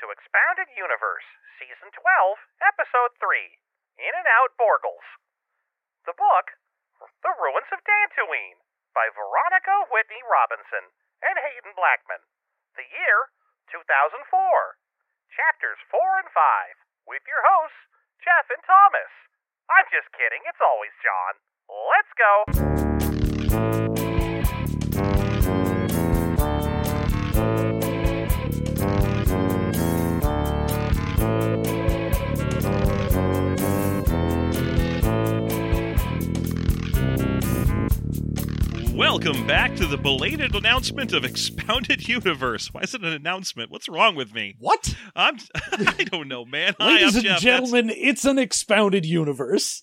to Expounded Universe, Season 12, Episode 3 In and Out Borgles. The book, The Ruins of Dantooine, by Voronica Whitney Robinson and Haden Blackman. The year, 2004. Chapters 4 and 5, with your hosts, Jeff and Thomas. I'm just kidding, it's always John. Let's go! Welcome back to the belated announcement of Expounded Universe. Why is it an announcement? What's wrong with me? What? I'm I don't know, man. Hi, Ladies I'm and Jeff. gentlemen, it's an expounded universe.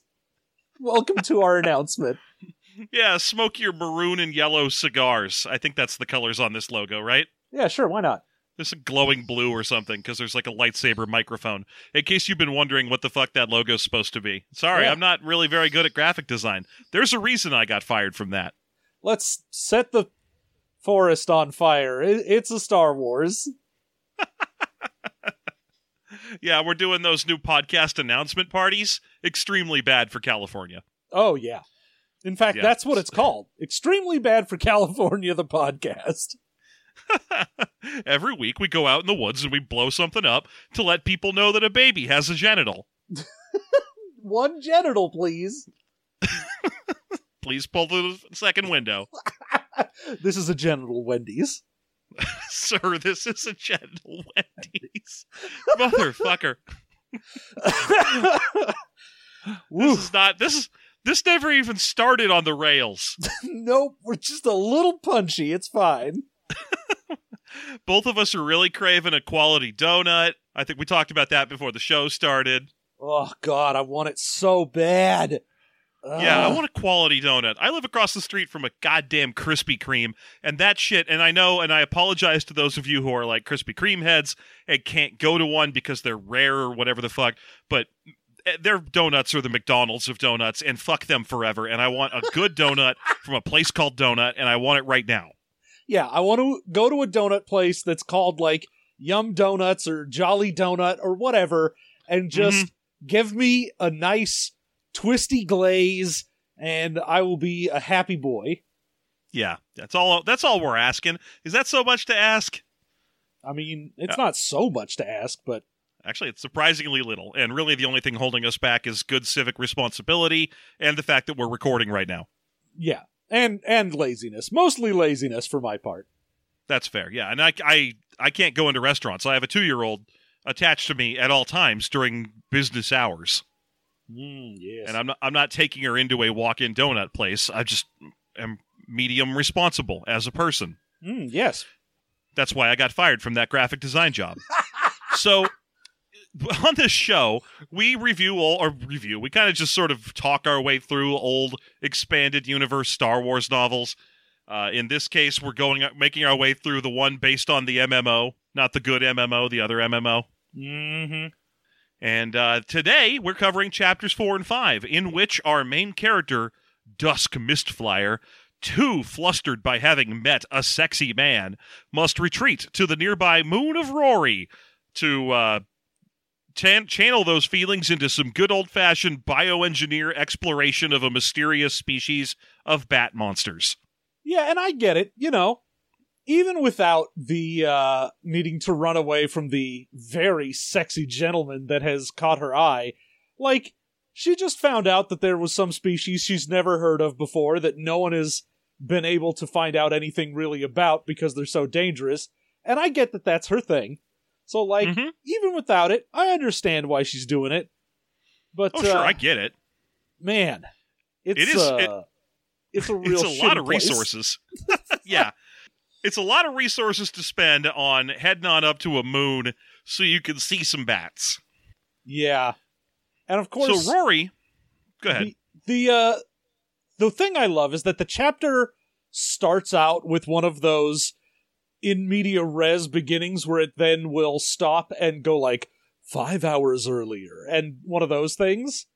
Welcome to our announcement. Yeah, smoke your maroon and yellow cigars. I think that's the colors on this logo, right? Yeah, sure, why not? There's a glowing blue or something because there's like a lightsaber microphone. In case you've been wondering what the fuck that logo's supposed to be. Sorry, Yeah. I'm not really very good at graphic design. There's a reason I got fired from that. Let's set the forest on fire. It's a Star Wars. Yeah, we're doing those new podcast announcement parties. Extremely bad for California. Oh, yeah. In fact, Yeah. that's what it's called. Extremely bad for California, the podcast. Every week we go out in the woods and we blow something up to let people know that a baby has a genital. One genital, please. Please pull the second window. This is a genital Wendy's. Sir, this is a genital Wendy's. Motherfucker. This is not this is this never even started on the rails. nope, we're just a little punchy. It's fine. Both of us are really craving a quality donut. I think we talked about that before the show started. Oh, God, I want it so bad. Yeah, I want a quality donut. I live across the street from a goddamn Krispy Kreme, and that shit. And I know, and I apologize to those of you who are like Krispy Kreme heads and can't go to one because they're rare or whatever the fuck. But eh, their donuts are the McDonald's of donuts, and fuck them forever. And I want a good donut from a place called Donut, and I want it right now. Yeah, I want to go to a donut place that's called like Yum Donuts or Jolly Donut or whatever, and just give me a nice twisty glaze, and I will be a happy boy. Yeah, that's all. That's all we're asking. Is that so much to ask? I mean, it's Yeah. not so much to ask, but Actually, it's surprisingly little, and really the only thing holding us back is good civic responsibility and the fact that we're recording right now. yeah, and and laziness, mostly laziness for my part. That's fair. Yeah, and I I I can't go into restaurants. I have a 2-year-old attached to me at all times during business hours. Mm, yes, And I'm not I'm not taking her into a walk-in donut place. I just am medium responsible as a person. mm, yes. That's why I got fired from that graphic design job. so on this show, we review all or review. We kind of just sort of talk our way through old expanded universe Star Wars novels. Uh, in this case, we're going making our way through the one based on the MMO, not the good MMO, the other MMO. Mm-hmm. And uh, today we're covering chapters four and five, in which our main character, Dusque Mistflier, too flustered by having met a sexy man, must retreat to the nearby moon of Rori to uh, chan- channel those feelings into some good old fashioned bioengineer exploration of a mysterious species of bat monsters. Yeah, and I get it. You know, even without the uh, needing to run away from the very sexy gentleman that has caught her eye, like she just found out that there was some species she's never heard of before that no one has been able to find out anything really about because they're so dangerous. And I get that that's her thing. So, like, Mhm. even without it, I understand why she's doing it. But Oh, sure, uh, I get it. man, it's It is- uh, it- it's a real it's a lot of place. resources. yeah. It's a lot of resources to spend on heading on up to a moon so you can see some bats. Yeah, and of course, so Rori, go ahead. the the uh, the thing I love is that the chapter starts out with one of those in media res beginnings where it then will stop and go like five hours earlier and one of those things.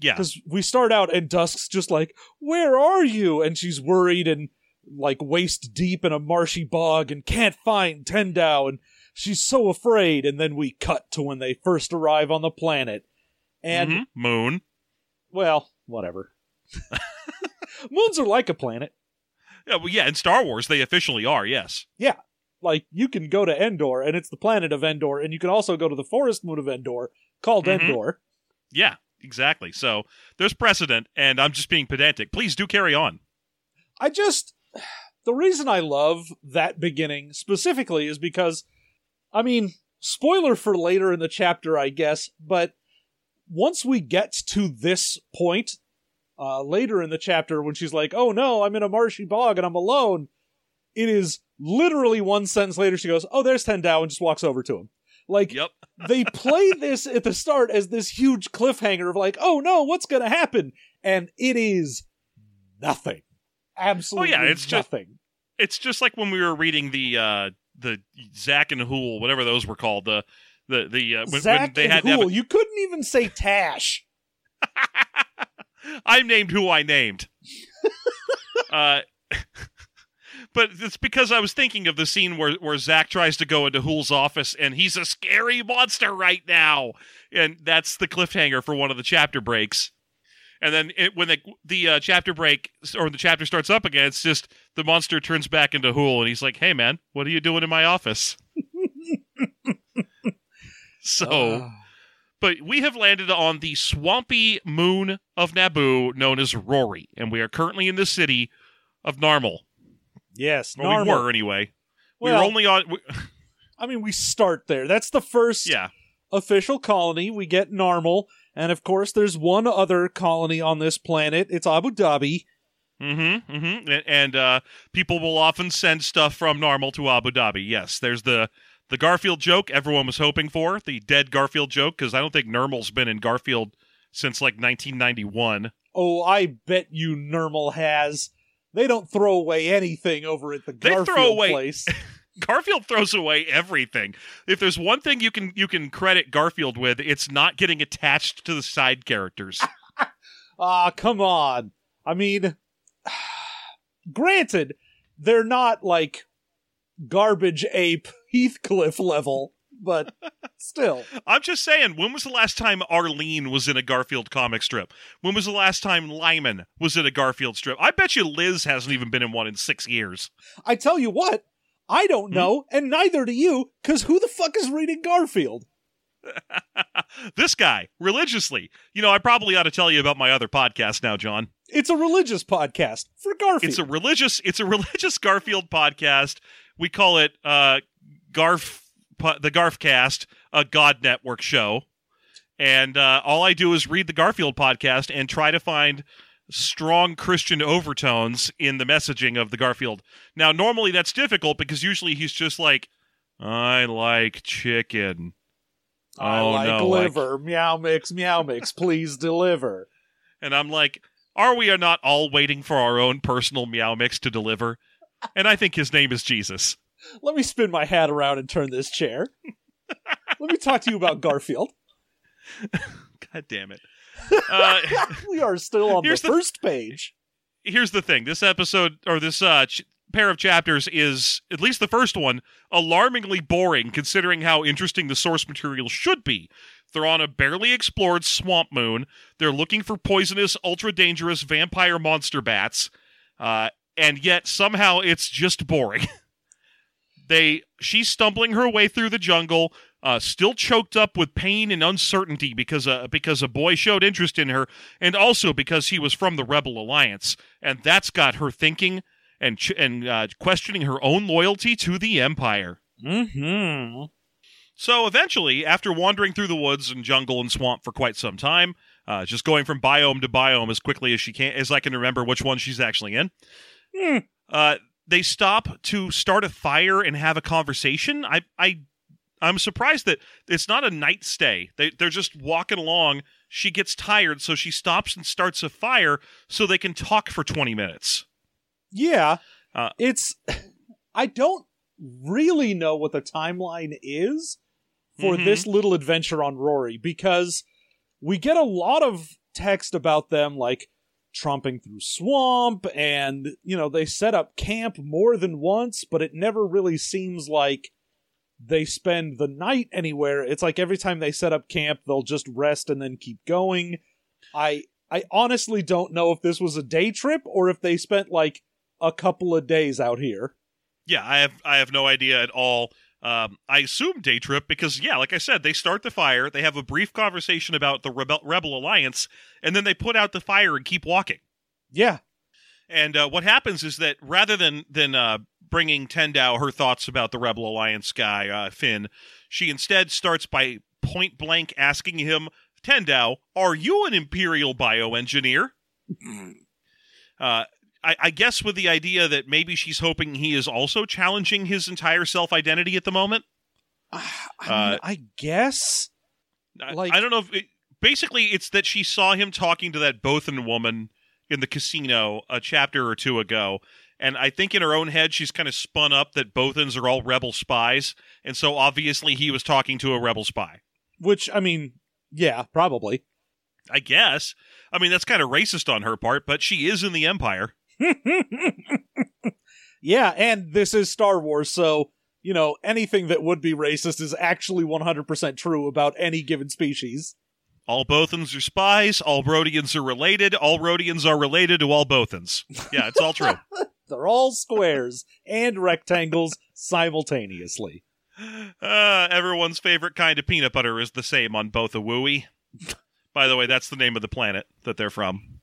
yeah. Because we start out and Dusque's just like, Where are you? And she's worried and like waist deep in a marshy bog and can't find Tendau. And she's so afraid. And then we cut to when they first arrive on the planet. And, Mhm. Moon. well, whatever. Moons are like a planet. Yeah, well, yeah, in Star Wars, they officially are, yes. Yeah like, you can go to Endor, and it's the planet of Endor, and you can also go to the forest moon of Endor, called Mhm. Endor. Yeah, exactly. So there's precedent, and I'm just being pedantic. Please do carry on. I just the reason I love that beginning specifically is because I mean, spoiler for later in the chapter, I guess, but once we get to this point, uh, later in the chapter when she's like, "Oh no, I'm in a marshy bog and I'm alone," it is literally one sentence later she goes, "Oh, there's Tendau," and just walks over to him. Like Yep. they play this at the start as this huge cliffhanger of like, "Oh no, what's going to happen?" and it is nothing. Absolutely it's just- nothing. It's just like when we were reading the uh the Zak and Hoole, whatever those were called, the the the uh, when, Zak when they and had to have Hoole, you couldn't even say Tash. a- I named who I named. uh But it's because I was thinking of the scene where, where Zak tries to go into Hoole's office and he's a scary monster right now. And that's the cliffhanger for one of the chapter breaks. And then it, when the, the uh, chapter break or the chapter starts up again, it's just the monster turns back into Hoole and he's like, hey, man, what are you doing in my office? so. Ah. But we have landed on the swampy moon of Naboo known as Rori, and we are currently in the city of Narmle. yes, Or we were anyway. we Well, were only on. We, I mean, we start there. That's the first yeah, official colony. We get Narmle, and of course, there's one other colony on this planet. It's Abu Dhabi. mm-hmm, mm-hmm. And, and uh, people will often send stuff from Narmle to Abu Dhabi. Yes, there's the the Garfield joke everyone was hoping for, the dead Garfield joke, because I don't think Nermal's been in Garfield since like 1991. Oh, I bet you Nermal has. They don't throw away anything over at the They throw Garfield away- place. Garfield throws away everything. If there's one thing you can you can credit Garfield with, it's not getting attached to the side characters. Ah, come on. I mean, granted, they're not like garbage ape Heathcliff level, but still. I'm just saying, when was the last time Arlene was in a Garfield comic strip? When was the last time Lyman was in a Garfield strip? I bet you Liz hasn't even been in one in six years. I tell you what, I don't Hmm? know, and neither do you, because who the fuck is reading Garfield? this guy, religiously. You know, I probably ought to tell you about my other podcast now, John. It's a religious podcast for Garfield. It's a religious it's a religious Garfield podcast. We call it uh Garf the Garfcast, a God Network show. And uh, all I do is read the Garfield podcast and try to find strong Christian overtones in the messaging of the Garfield. Now, normally that's difficult because usually he's just like, I like chicken. I oh, like no, like- liver. Meow mix, meow mix, please deliver. And I'm like, are we not all waiting for our own personal meow mix to deliver? And I think his name is Jesus. Let me spin my hat around and turn this chair. Let me talk to you about Garfield. God damn it. Uh, we are still on the, the- first page. here's the thing this episode, or this uh, ch- pair of chapters, is, at least the first one, alarmingly boring considering how interesting the source material should be. They're on a barely explored swamp moon. They're looking for poisonous, ultra dangerous vampire monster bats. Uh, and yet somehow it's just boring. they she's stumbling her way through the jungle, uh, still choked up with pain and uncertainty because uh, because a boy showed interest in her, and also because he was from the Rebel Alliance, and that's got her thinking and ch- and uh, questioning her own loyalty to the Empire. Mm-hmm. So eventually, after wandering through the woods and jungle and swamp for quite some time, uh, just going from biome to biome as quickly as she can, as I can remember which one she's actually in, Hmm. uh, they stop to start a fire and have a conversation. I, I, I'm surprised that it's not a night stay. They, they're just walking along. She gets tired, so she stops and starts a fire so they can talk for 20 minutes. Yeah. Uh, it's I don't really know what the timeline is for Mhm. this little adventure on Rori because we get a lot of text about them like tromping through swamp and you know they set up camp more than once but it never really seems like they spend the night anywhere. It's like every time they set up camp, they'll just rest and then keep going. I I honestly don't know if this was a day trip or if they spent like a couple of days out here. Yeah, I have I have no idea at all. Um, I assume day trip because yeah, like I said, they start the fire, they have a brief conversation about the rebel, rebel alliance, and then they put out the fire and keep walking. Yeah. And uh, what happens is that rather than than uh, bringing Tendau her thoughts about the rebel alliance guy uh, Finn, she instead starts by point blank asking him, "Tendau, are you an imperial bioengineer?" uh, I, I guess with the idea that maybe she's hoping he is also challenging his entire self identity at the moment. I, mean, Uh, I guess. I- Like- I don't know if it, basically it's that she saw him talking to that Bothan woman in the casino a chapter or two ago. And I think in her own head, she's kind of spun up that Bothans are all rebel spies. And so obviously he was talking to a rebel spy. Which, I mean, yeah, probably. I guess. I mean, that's kind of racist on her part, but she is in the Empire. yeah, and this is Star Wars, so, you know, anything that would be racist is actually 100% true about any given species. All Bothans are spies. All Rodians are related. All Rodians are related to all Bothans. Yeah, it's all true. They're all squares and rectangles simultaneously. Uh, everyone's favorite kind of peanut butter is the same on both a Wooey. By the way, that's the name of the planet that they're from.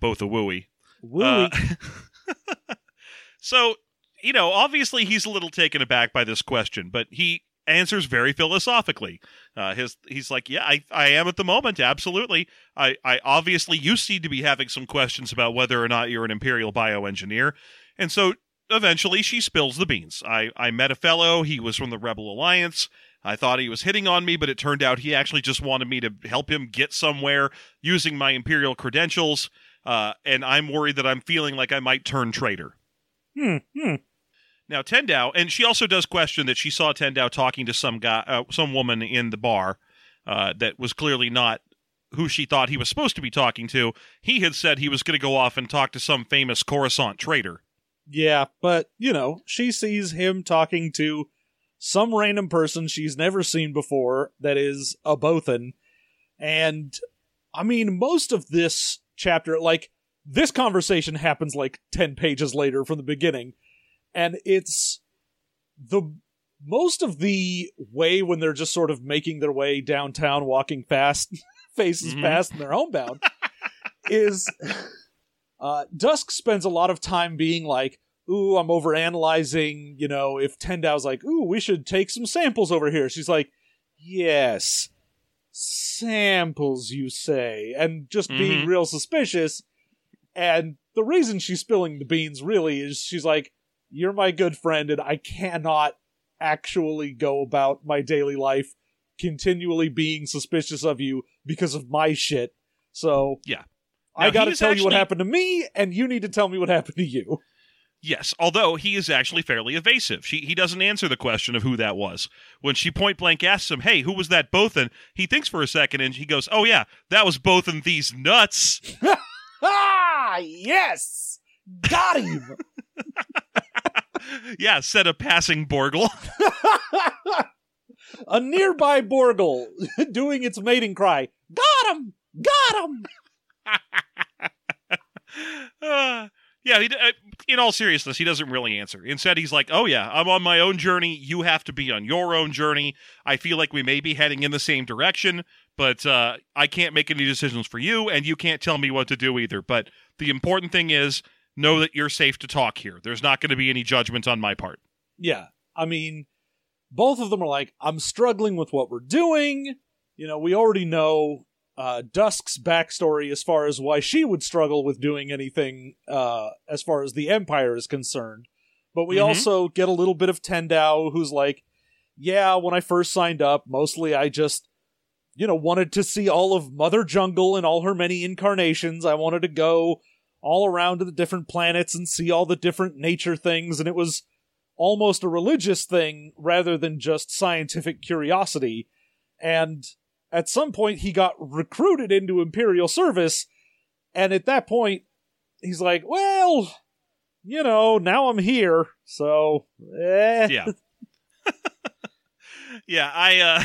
Both a Wooey. Wooey. Uh, so, you know, obviously he's a little taken aback by this question, but he answers very philosophically. Uh, his he's like, yeah, I, I am at the moment, absolutely. I, I obviously you seem to be having some questions about whether or not you're an imperial bioengineer, and so eventually she spills the beans. I I met a fellow. He was from the Rebel Alliance. I thought he was hitting on me, but it turned out he actually just wanted me to help him get somewhere using my imperial credentials. Uh, and I'm worried that I'm feeling like I might turn traitor. hmm, hmm. Now Tendau, and she also does question that she saw Tendau talking to some guy, uh, some woman in the bar, uh, that was clearly not who she thought he was supposed to be talking to. He had said he was going to go off and talk to some famous Coruscant traitor. Yeah, but, you know, she sees him talking to some random person she's never seen before that is a Bothan. And, I mean, most of this chapter, like, this conversation happens like 10 pages later from the beginning. And it's the most of the way when they're just sort of making their way downtown, walking fast, faces Mhm. past, and they're homebound, is uh, Dusque spends a lot of time being like, ooh, I'm overanalyzing, you know, if Tendau's like, ooh, we should take some samples over here. She's like, yes, samples, you say, and just being Mhm. real suspicious. And the reason she's spilling the beans really is she's like, you're my good friend, and I cannot actually go about my daily life continually being suspicious of you because of my shit. So, Yeah. I got to tell you what happened to me, and you need to tell me what happened to you. Yes, although he is actually fairly evasive. She, he doesn't answer the question of who that was. When she point blank asks him, "Hey, who was that Bothan?" He thinks for a second and he goes, "Oh yeah, that was Bothan these nuts." Ah, yes! Got him! Yeah, said a passing Borgle. a nearby Borgle doing its mating cry. Got him! Got him! Uh, yeah, he, uh, in all seriousness, he doesn't really answer. Instead, he's like, "Oh yeah, I'm on my own journey. You have to be on your own journey. I feel like we may be heading in the same direction, but uh, I can't make any decisions for you, and you can't tell me what to do either. But the important thing is, know that you're safe to talk here. There's not going to be any judgment on my part." Yeah, I mean, both of them are like, I'm struggling with what we're doing. You know, we already know uh, Dusque's backstory as far as why she would struggle with doing anything uh, as far as the Empire is concerned. But we Mhm. also get a little bit of Tendau, who's like, yeah, when I first signed up, mostly I just, you know, wanted to see all of Mother Jungle and all her many incarnations. I wanted to go all around to the different planets and see all the different nature things, and it was almost a religious thing rather than just scientific curiosity. And at some point, he got recruited into Imperial service, and at that point, he's like, well, you know, now I'm here, so, eh. Yeah. yeah, I. uh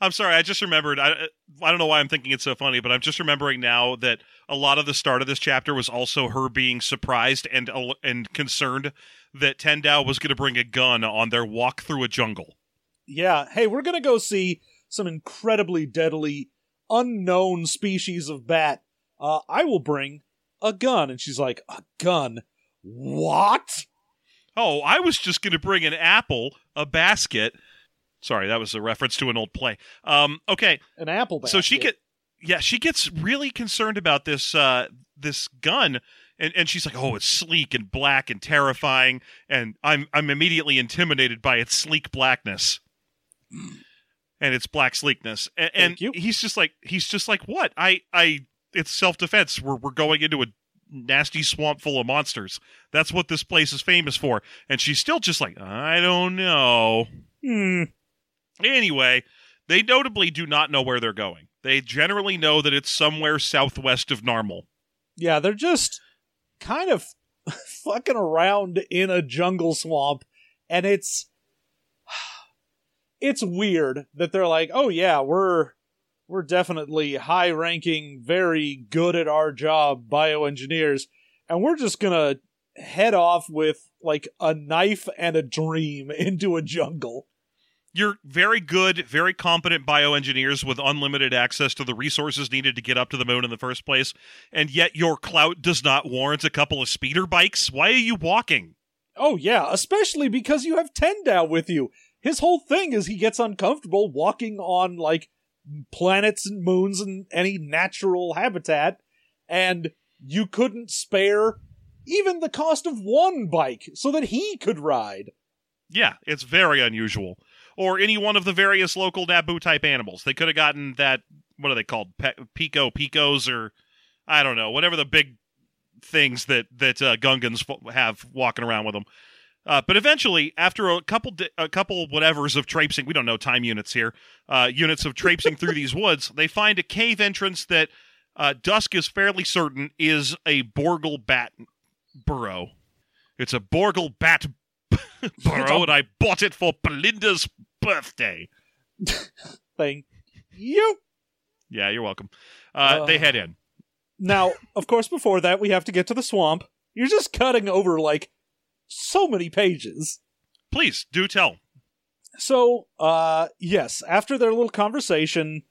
I'm sorry. I just remembered. I I don't know why I'm thinking it's so funny, but I'm just remembering now that a lot of the start of this chapter was also her being surprised and and concerned that Tendau was going to bring a gun on their walk through a jungle. Yeah, hey, we're gonna go see some incredibly deadly, unknown species of bat. Uh, I will bring a gun. And she's like, a gun? What? Oh, I was just going to bring an apple, a basket. Sorry, that was a reference to an old play. Um, okay, An apple basket. so she get yeah she gets really concerned about this uh this gun and and she's like oh it's sleek and black and terrifying and i'm i'm immediately intimidated by its sleek blackness. And its black sleekness. And, and he's just like he's just like what? I i it's self-defense. We're, we're going into a nasty swamp full of monsters. That's what this place is famous for. And she's still just like i don't know. Hmm. Anyway, they notably do not know where they're going. They generally know that it's somewhere southwest of Narmle. Yeah, they're just kind of fucking around in a jungle swamp, and it's it's weird that they're like, oh yeah, we're we're definitely high ranking, very good at our job bioengineers, and we're just gonna head off with like a knife and a dream into a jungle. You're very good, very competent bioengineers with unlimited access to the resources needed to get up to the moon in the first place, and yet your clout does not warrant a couple of speeder bikes. Why are you walking? Oh yeah, especially because you have Tendau with you. His whole thing is he gets uncomfortable walking on like planets and moons and any natural habitat, and you couldn't spare even the cost of one bike so that he could ride. Yeah, it's very unusual. Or any one of the various local Naboo type animals. They could have gotten that. What are they called? Pe- Pico Picos, or I don't know, whatever the big things that that uh, Gungans have walking around with them. Uh, but eventually, after a couple di- a couple whatevers of traipsing, we don't know time units here. Uh, units of traipsing through these woods, they find a cave entrance that uh, Dusque is fairly certain is a Borgle bat burrow. It's a Borgle bat burrow, and I bought it for Belinda's birthday. Thank you. Yeah, you're welcome. Uh, Uh. they head in. Now, of course, before that, we have to get to the swamp. You're just cutting over like so many pages. Please do tell. So, uh, yes, after their little conversation,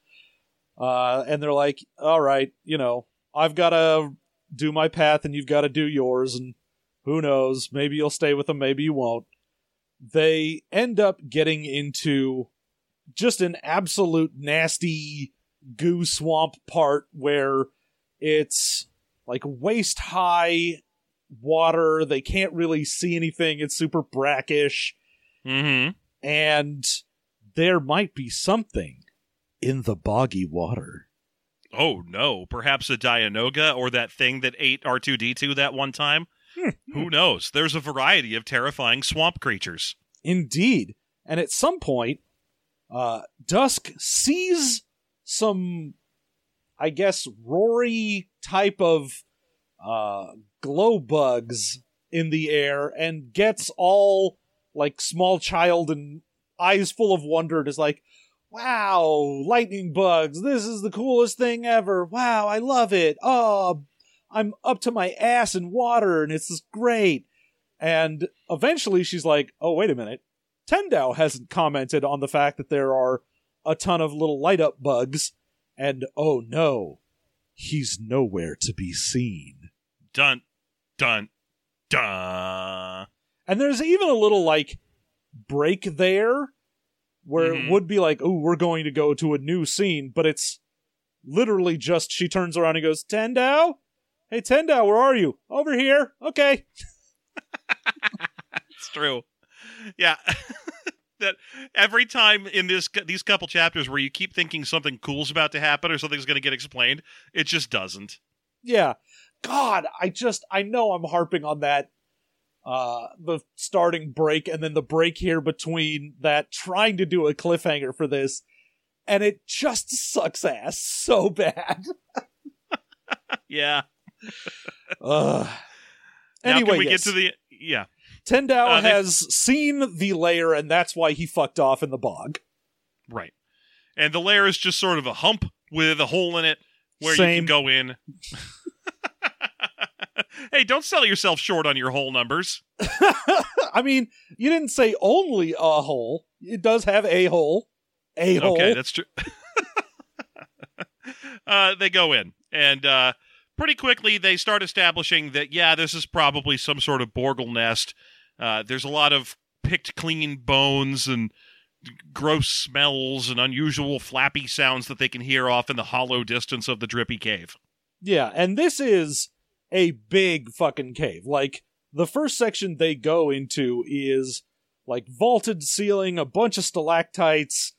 uh, and they're like, all right, you know, I've got to do my path and you've got to do yours, and who knows, maybe you'll stay with them, maybe you won't. They end up getting into just an absolute nasty goo swamp part where it's like waist high water. They can't really see anything. It's super brackish Mm-hmm. and there might be something in the boggy water. Oh no, perhaps a Dianoga or that thing that ate R2D2 that one time? Hmm. Who knows? There's a variety of terrifying swamp creatures. Indeed. And at some point, uh, Dusque sees some, I guess, Rori type of uh, glow bugs in the air and gets all like small child and eyes full of wonder and is like, wow, lightning bugs, this is the coolest thing ever. Wow, I love it. Oh, I'm up to my ass in water and it's just great. And eventually she's like, oh, wait a minute. Tendau hasn't commented on the fact that there are a ton of little light up bugs. And oh no, he's nowhere to be seen. Dun, dun, dun. And there's even a little like break there where Mhm. it would be like, oh, we're going to go to a new scene, but it's literally just she turns around and goes, Tendau? Hey, Tendau, where are you? Over here. Okay. It's true. Yeah. that every time in this these couple chapters where you keep thinking something cool's about to happen or something's going to get explained, it just doesn't. Yeah. God, I just I know I'm harping on that uh the starting break and then the break here between that trying to do a cliffhanger for this and it just sucks ass so bad. Yeah. Now Anyway, can we yes. get to the yeah. Tendau Uh, they- has seen the layer, and that's why he fucked off in the bog. Right. And the lair is just sort of a hump with a hole in it where you can go in. hey, don't sell yourself short on your hole numbers. I mean, you didn't say only a hole. It does have a hole. A hole. Okay, that's true. uh, they go in, and uh, pretty quickly they start establishing that, yeah, this is probably some sort of Borgle nest. Uh, there's a lot of picked clean bones and gross smells and unusual flappy sounds that they can hear off in the hollow distance of the drippy cave. Yeah, and this is a big fucking cave. Like the first section they go into is like vaulted ceiling, a bunch of stalactites.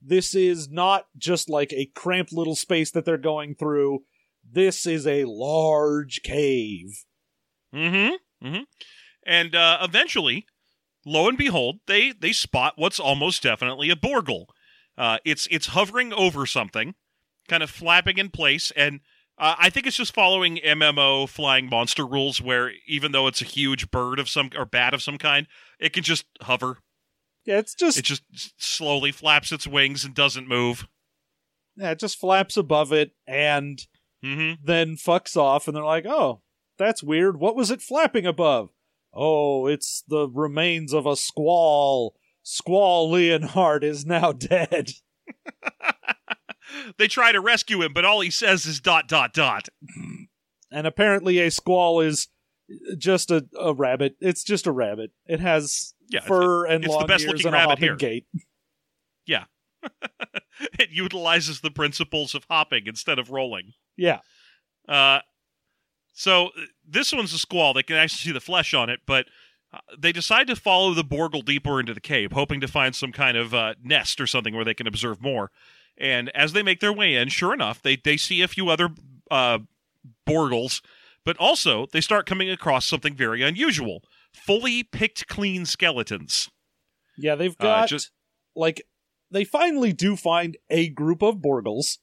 This is not just like a cramped little space that they're going through. This is a large cave. Mm-hmm. Mm-hmm. And uh, eventually, lo and behold, they they spot what's almost definitely a Borgle. Uh, it's it's hovering over something, kind of flapping in place, and uh, I think it's just following MMO flying monster rules, where even though it's a huge bird of some or bat of some kind, it can just hover. Yeah, it's just It just slowly flaps its wings and doesn't move. yeah, it just flaps above it and Mm-hmm. then fucks off and they're like, "Oh, that's weird. What was it flapping above?" "Oh, it's the remains of a squall. Squall Leonhard is now dead." they try to rescue him, but all he says is dot dot dot. And apparently a squall is just a, a rabbit. It's just a rabbit. It has Yeah, it's- fur and it's the long best ears looking and a rabbit hopping here. gait. Yeah. it utilizes the principles of hopping instead of rolling. Yeah. Uh, so uh, this one's a squall. They can actually see the flesh on it, but uh, they decide to follow the Borgle deeper into the cave, hoping to find some kind of uh, nest or something where they can observe more. And as they make their way in, sure enough, they they see a few other uh, Borgles, but also they start coming across something very unusual: fully picked clean skeletons. Yeah, they've Uh, got just- like they finally do find a group of Borgles.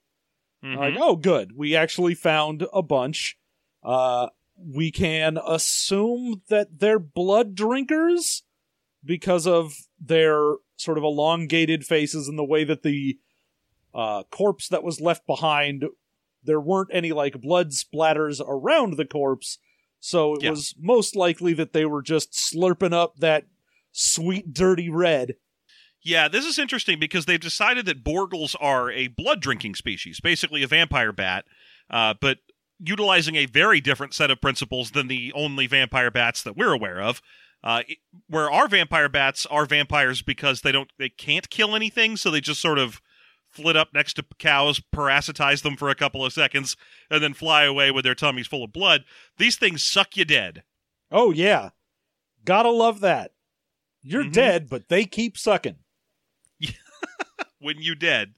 Mhm. Like, oh, good. We actually found a bunch. Uh, we can assume that they're blood drinkers because of their sort of elongated faces and the way that the uh, corpse that was left behind, there weren't any like blood splatters around the corpse. So it Yeah. was most likely that they were just slurping up that sweet, dirty red. Yeah, this is interesting because they've decided that Borgles are a blood drinking species, basically a vampire bat, uh, but utilizing a very different set of principles than the only vampire bats that we're aware of. Uh, where our vampire bats are vampires because they don't they can't kill anything, so they just sort of flit up next to cows, parasitize them for a couple of seconds, and then fly away with their tummies full of blood. These things suck you dead. Oh, yeah. Gotta love that. You're Mhm. dead, but they keep sucking. When you dead.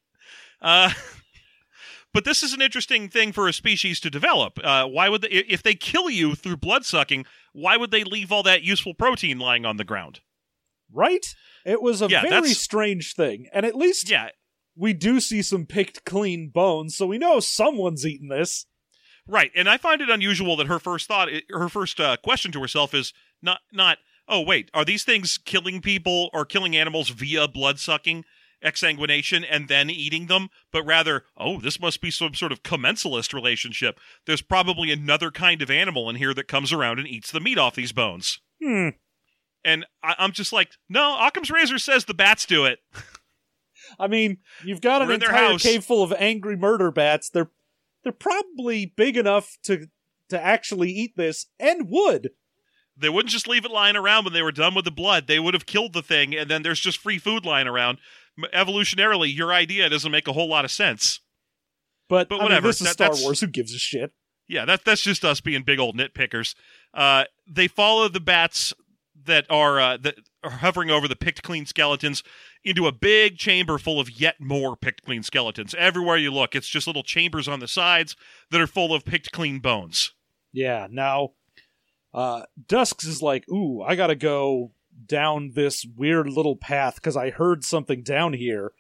Uh, but this is an interesting thing for a species to develop. Uh, why would they, if they kill you through blood sucking? Why would they leave all that useful protein lying on the ground? Right? It was a Yeah, very that's- strange thing. And at least Yeah, we do see some picked clean bones, so we know someone's eaten this. right. And I find it unusual that her first thought, her first uh, question to herself is not not. Oh wait, are these things killing people or killing animals via blood sucking? Exsanguination and then eating them, but rather, oh, this must be some sort of commensalist relationship. There's probably another kind of animal in here that comes around and eats the meat off these bones. Hmm. And I- I'm just like, no, Occam's razor says the bats do it. I mean, you've got an We're entire cave full of angry murder bats. They're they're probably big enough to to actually eat this and would. They wouldn't just leave it lying around when they were done with the blood. They would have killed the thing, and then there's just free food lying around. Evolutionarily, your idea doesn't make a whole lot of sense. But, But I mean, whatever, this is that- Star that's- Wars. Who gives a shit? Yeah, that that's just us being big old nitpickers. Uh, they follow the bats that are uh, that are hovering over the picked clean skeletons into a big chamber full of yet more picked clean skeletons. Everywhere you look, it's just little chambers on the sides that are full of picked clean bones. Yeah. Now, uh, Dusques is like, "Ooh, I gotta go down this weird little path because I heard something down here,"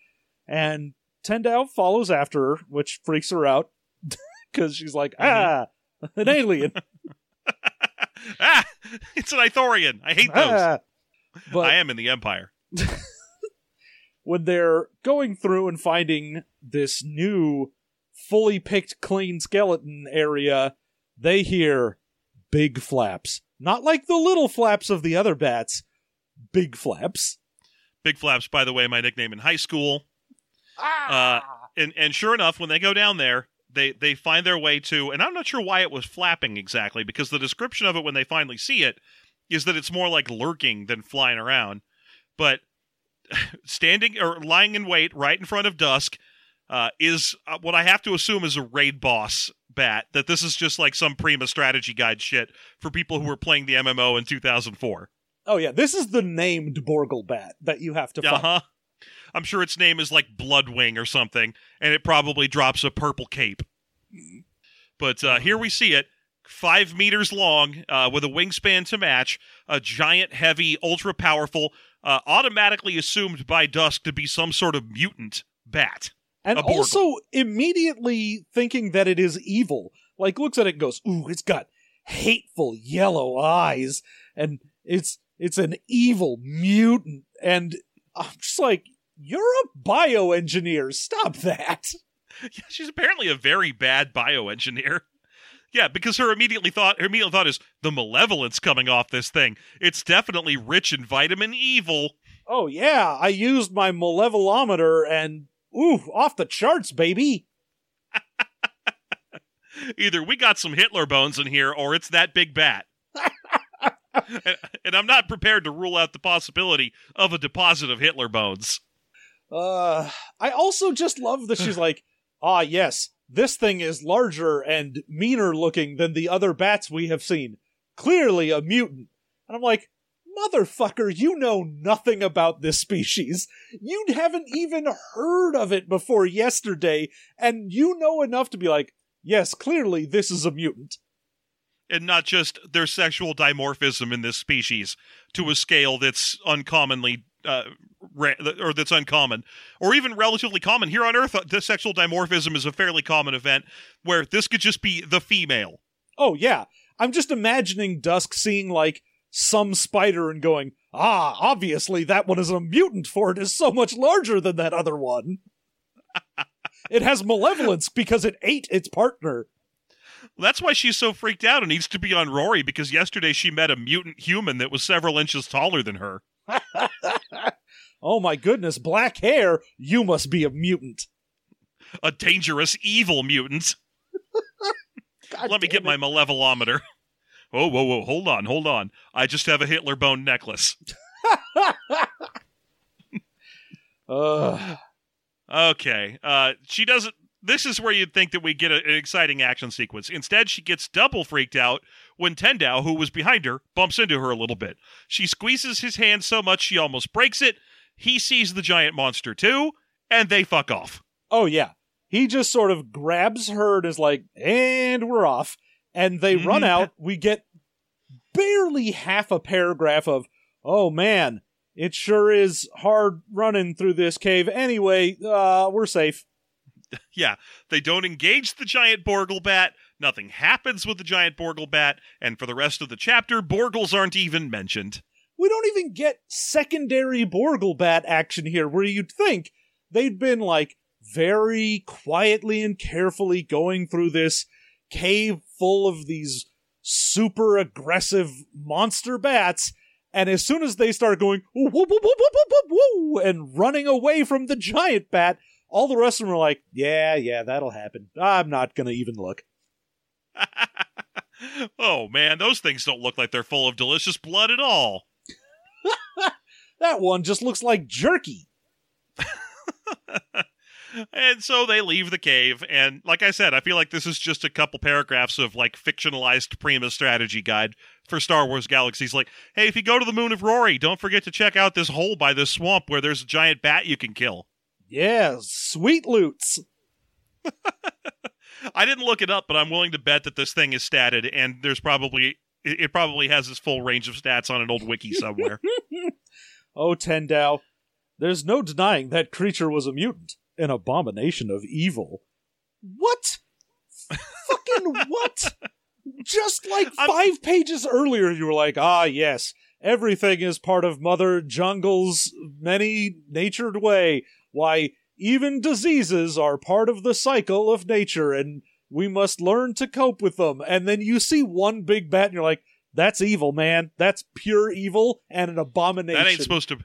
and Tendau follows after her, which freaks her out because she's like, "Ah, an alien." ah, it's an Ithorian. I hate those. Ah. But I am in the Empire. when they're going through and finding this new, fully picked clean skeleton area, they hear big flaps. Not like the little flaps of the other bats, big flaps. Big Flaps, by the way, my nickname in high school. Ah! And and sure enough, when they go down there, they they find their way to, and I'm not sure why it was flapping exactly, because the description of it when they finally see it is that it's more like lurking than flying around. But standing or lying in wait right in front of Dusque uh, is uh, what I have to assume is a raid boss bat. That this is just like some Prima strategy guide shit for people who were playing the MMO in 2004. Oh yeah, this is the named Borgle bat that you have to Uh find. huh. I'm sure its name is like Bloodwing or something, and it probably drops a purple cape. But uh, here we see it, five meters long, uh, with a wingspan to match, a giant, heavy, ultra powerful, uh, automatically assumed by Dusque to be some sort of mutant bat. And also immediately thinking that it is evil. Like looks at it and goes, "Ooh, it's got hateful yellow eyes and it's it's an evil mutant." And I'm just like, "You're a bioengineer. Stop that." Yeah, she's apparently a very bad bioengineer. Yeah, because her immediately thought her immediate thought is the malevolence coming off this thing. It's definitely rich in vitamin evil. Oh yeah, I used my malevelometer and ooh, off the charts, baby. Either we got some Hitler bones in here, or it's that big bat. And, I'm not prepared to rule out the possibility of a deposit of Hitler bones. Uh, I also just love that she's like, ah, yes, this thing is larger and meaner looking than the other bats we have seen. Clearly a mutant. And I'm like, motherfucker, you know nothing about this species. You haven't even heard of it before yesterday, and you know enough to be like, yes, clearly this is a mutant. And not just their sexual dimorphism in this species to a scale that's uncommonly. Uh, ra- or that's uncommon, or even relatively common here on Earth. uh, The sexual dimorphism is a fairly common event where this could just be the female. Oh, yeah. I'm just imagining Dusque seeing, like, some spider and going, ah, obviously that one is a mutant, for it is so much larger than that other one. it has malevolence because it ate its partner. That's why she's so freaked out and needs to be on Rori because yesterday she met a mutant human that was several inches taller than her. oh my goodness, black hair, you must be a mutant. A dangerous, evil mutant. Let me get my it. Oh, Whoa, whoa! Hold on, hold on. I just have a Hitler bone necklace. Ugh. Okay. Uh, she doesn't. This is where you'd think that we get a, an exciting action sequence. Instead, she gets double freaked out when Tendau, who was behind her, bumps into her a little bit. She squeezes his hand so much she almost breaks it. He sees the giant monster too, and they fuck off. Oh, yeah. He just sort of grabs her and is like, and we're off. And they run Mhm. out. We get barely half a paragraph of, oh man, it sure is hard running through this cave. Anyway, uh, we're safe. yeah, they don't engage the giant Borgle bat. Nothing happens with the giant Borgle bat, and for the rest of the chapter, Borgles aren't even mentioned. We don't even get secondary Borgle bat action here, where you'd think they'd been like very quietly and carefully going through this cave full of these super aggressive monster bats. And as soon as they start going whoop, whoop, whoop, and running away from the giant bat, all the rest of them are like, "Yeah, yeah, that'll happen. I'm not gonna even look." oh man, those things don't look like they're full of delicious blood at all. That one just looks like jerky. and so they leave the cave, and like I said, I feel like this is just a couple paragraphs of like fictionalized Prima strategy guide for Star Wars Galaxies. Like, hey, if you go to the moon of Rori, don't forget to check out this hole by this swamp where there's a giant bat you can kill. Yeah, sweet loots. I didn't look it up, but I'm willing to bet that this thing is statted, and there's probably it probably has its full range of stats on an old wiki somewhere. Oh, Tendau, there's no denying that creature was a mutant, an abomination of evil. What? Fucking what? Just like I'm- five pages earlier, you were like, ah, yes, everything is part of Mother Jungle's many natured way. Why, even diseases are part of the cycle of nature, and we must learn to cope with them. And then you see one big bat, and you're like, that's evil, man. That's pure evil and an abomination. That ain't supposed to.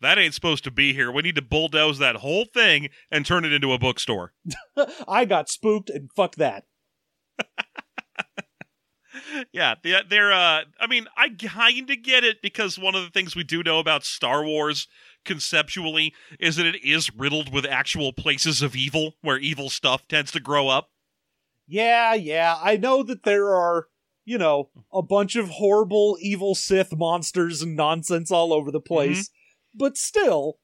That ain't supposed to be here. We need to bulldoze that whole thing and turn it into a bookstore. I got spooked, and fuck that. yeah, they- they're. Uh, I mean, I kind of get it because one of the things we do know about Star Wars conceptually is that it is riddled with actual places of evil where evil stuff tends to grow up. Yeah, yeah. I know that there are, you know, a bunch of horrible, evil Sith monsters and nonsense all over the mm-hmm. place. But still,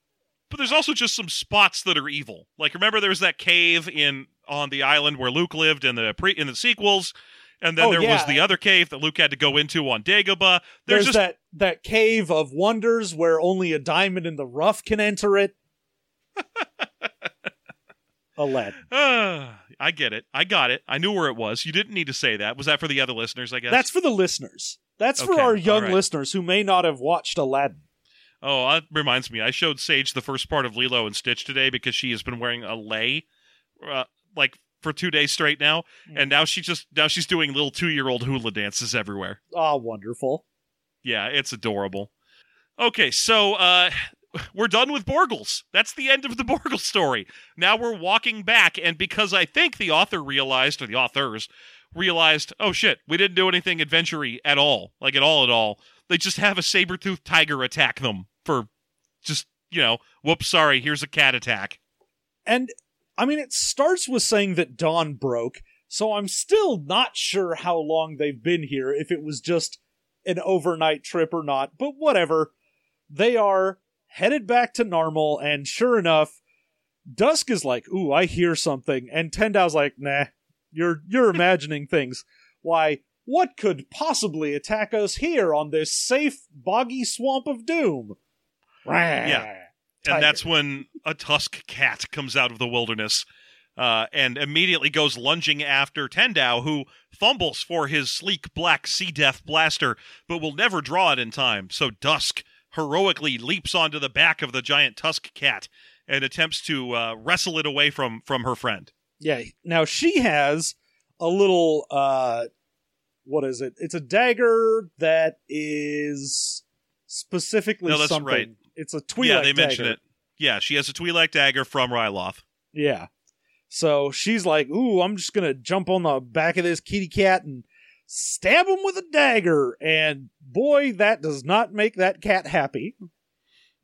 But there's also just some spots that are evil. Like remember, there was that cave in on the island where Luke lived in the pre in the sequels, and then Oh, there yeah. was the other cave that Luke had to go into on Dagobah. there's, There's, just that that cave of wonders where only a diamond in the rough can enter it. Aladdin. Ah, I get it. I got it. I knew where it was. You didn't need to say that. Was that for the other listeners? I guess. That's for the listeners. That's for our young right. listeners who may not have watched Aladdin. Oh, that reminds me. I showed Sage the first part of Lilo and Stitch today because she has been wearing a lei, uh, like for two days straight now, and now she just now she's doing little two year old hula dances everywhere. Ah, wonderful. Yeah, it's adorable. Okay, so uh we're done with Borgles. That's the end of the Borgle story. Now we're walking back, and because I think the author realized, or the authors realized, oh shit, we didn't do anything adventure at all. Like at all at all. They just have a saber-toothed tiger attack them for just, you know, whoops, sorry, here's a cat attack. And I mean, it starts with saying that dawn broke, so I'm still not sure how long they've been here, if it was just an overnight trip or not, but whatever. They are headed back to Narmle, and sure enough, Dusque is like, Ooh, I hear something, and Tendau's like, Nah, you're you're imagining things. Why, what could possibly attack us here on this safe, boggy swamp of doom? Yeah. Tiger. And that's when a tusk cat comes out of the wilderness uh, and immediately goes lunging after Tendau, who fumbles for his sleek black Sea Death blaster, but will never draw it in time. So Dusque heroically leaps onto the back of the giant tusk cat and attempts to uh, wrestle it away from from her friend. Yeah. Now she has a little uh what is it? It's a dagger that is specifically No, that's something. right. It's a Twi'lek dagger. yeah, they mention dagger. it. Yeah, she has a Twi'lek dagger from Ryloth. Yeah. So she's like, "Ooh, I'm just gonna jump on the back of this kitty cat and stab him with a dagger." And boy, that does not make that cat happy.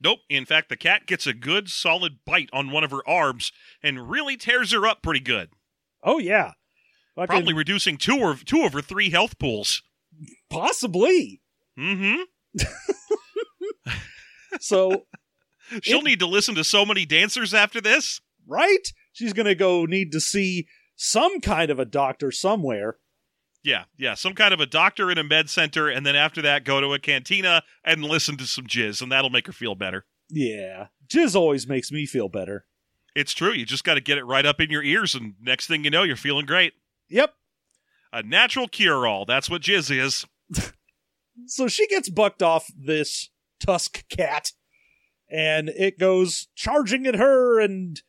Nope. In fact, the cat gets a good solid bite on one of her arms and really tears her up pretty good. Oh yeah, Fucking- Probably reducing two or two of her three health pools. possibly. Mm-hmm. So She'll It- need to listen to so many dancers after this. right, she's gonna go need to see some kind of a doctor somewhere. Yeah, yeah, some kind of a doctor in a med center, and then after that, go to a cantina and listen to some jizz, and that'll make her feel better. Yeah, jizz always makes me feel better. It's true. You just got to get it right up in your ears, and next thing you know, you're feeling great. Yep. A natural cure all. That's what jizz is. So she gets bucked off this tusk cat, and it goes charging at her, and